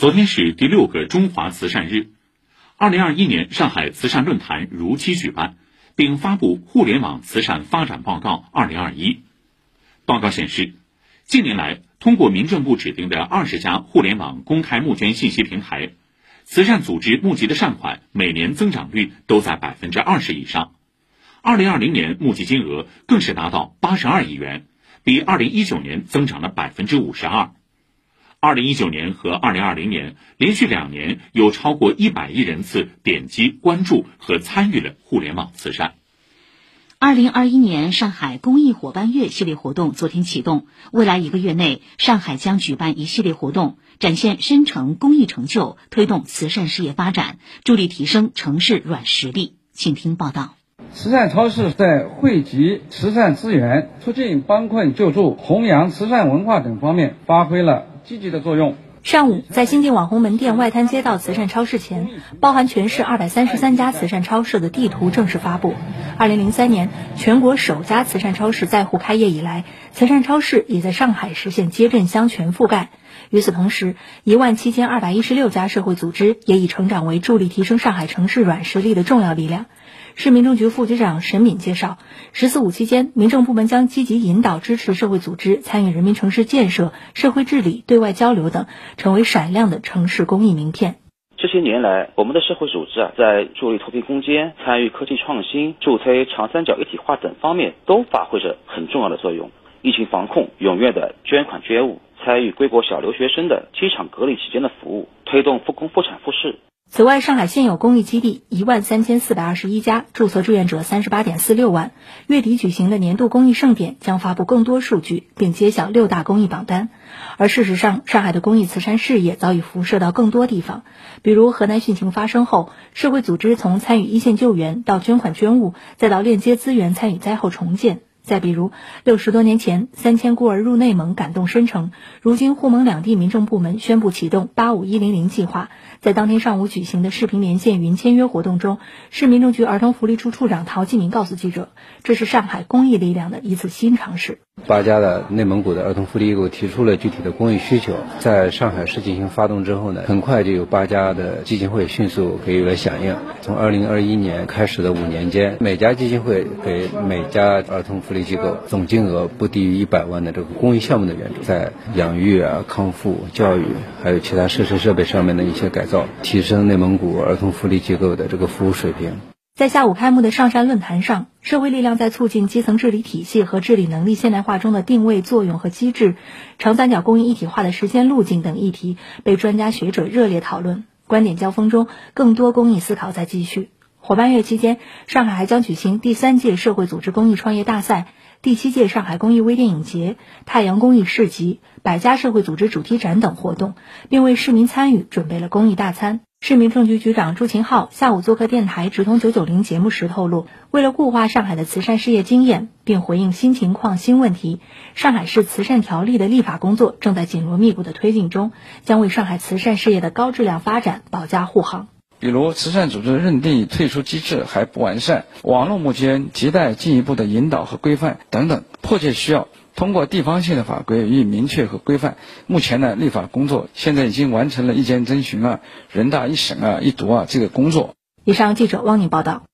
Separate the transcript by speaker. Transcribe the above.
Speaker 1: 昨天是第六个中华慈善日，二零二一年上海慈善论坛如期举办，并发布《互联网慈善发展报告（二零二一）》。报告显示，近年来，通过民政部指定的二十家互联网公开募捐信息平台，慈善组织募集的善款每年增长率都在百分之二十以上。二零二零年募集金额更是达到八十二亿元，比二零一九年增长了百分之五十二。二零一九年和二零二零年连续两年有超过一百亿人次点击关注和参与了互联网慈善。
Speaker 2: 二零二一年上海公益伙伴月系列活动昨天启动，未来一个月内，上海将举办一系列活动，展现深城公益成就，推动慈善事业发展，助力提升城市软实力。请听报道。
Speaker 3: 慈善超市在汇集慈善资源、促进帮困救助、弘扬慈善文化等方面发挥了积极的作用。
Speaker 4: 上午，在新晋网红门店外滩街道慈善超市前，包含全市二百三十三家慈善超市的地图正式发布。二零零三年，全国首家慈善超市在沪开业以来，慈善超市也在上海实现街镇乡全覆盖。与此同时，一万七千二百一十六家社会组织也已成长为助力提升上海城市软实力的重要力量。市民政局副局长沈敏介绍，“十四五”期间，民政部门将积极引导支持社会组织参与人民城市建设、社会治理、对外交流等，成为闪亮的城市公益名片。
Speaker 5: 这些年来，我们的社会组织啊，在助力脱贫攻坚、参与科技创新、助推长三角一体化等方面，都发挥着很重要的作用。疫情防控，踊跃的捐款捐物，参与归国小留学生的机场隔离期间的服务，推动复工复产复市。
Speaker 4: 此外，上海现有公益基地一万三千四百二十一家，注册志愿者三十八点四六万。月底举行的年度公益盛典将发布更多数据，并揭晓六大公益榜单。而事实上，上海的公益慈善事业早已辐射到更多地方，比如河南汛情发生后，社会组织从参与一线救援到捐款捐物，再到链接资源参与灾后重建。再比如，六十多年前，三千孤儿入内蒙感动深城，如今沪蒙两地民政部门宣布启动“八五一零零”计划。在当天上午举行的视频连线云签约活动中，市民政局儿童福利处处长陶继明告诉记者：“这是上海公益力量的一次新尝试。”
Speaker 6: 八家的内蒙古的儿童福利机构提出了具体的公益需求，在上海市进行发动之后呢，很快就有八家的基金会迅速给予了响应。从二零二一年开始的五年间，每家基金会给每家儿童福利机构总金额不低于一百万的这个公益项目的援助，在养育啊、康复、教育还有其他设施设备上面的一些改造，提升内蒙古儿童福利机构的这个服务水平。
Speaker 4: 在下午开幕的上山论坛上，社会力量在促进基层治理体系和治理能力现代化中的定位、作用和机制，长三角公益一体化的实践路径等议题被专家学者热烈讨论。观点交锋中，更多公益思考在继续。伙伴月期间，上海还将举行第三届社会组织公益创业大赛、第七届上海公益微电影节、太阳公益市集、百家社会组织主题展等活动，并为市民参与准备了公益大餐。市民政局局长朱秦浩下午做客电台《直通九九零》节目时透露，为了固化上海的慈善事业经验，并回应新情况新问题，上海市慈善条例的立法工作正在紧锣密鼓的推进中，将为上海慈善事业的高质量发展保驾护航。
Speaker 3: 比如，慈善组织认定退出机制还不完善，网络募捐亟待进一步的引导和规范等等，迫切需要。通过地方性的法规予以明确和规范。目前呢，立法工作现在已经完成了意见征询啊、人大一审啊、一读啊这个工作。
Speaker 4: 以上记者汪宁报道。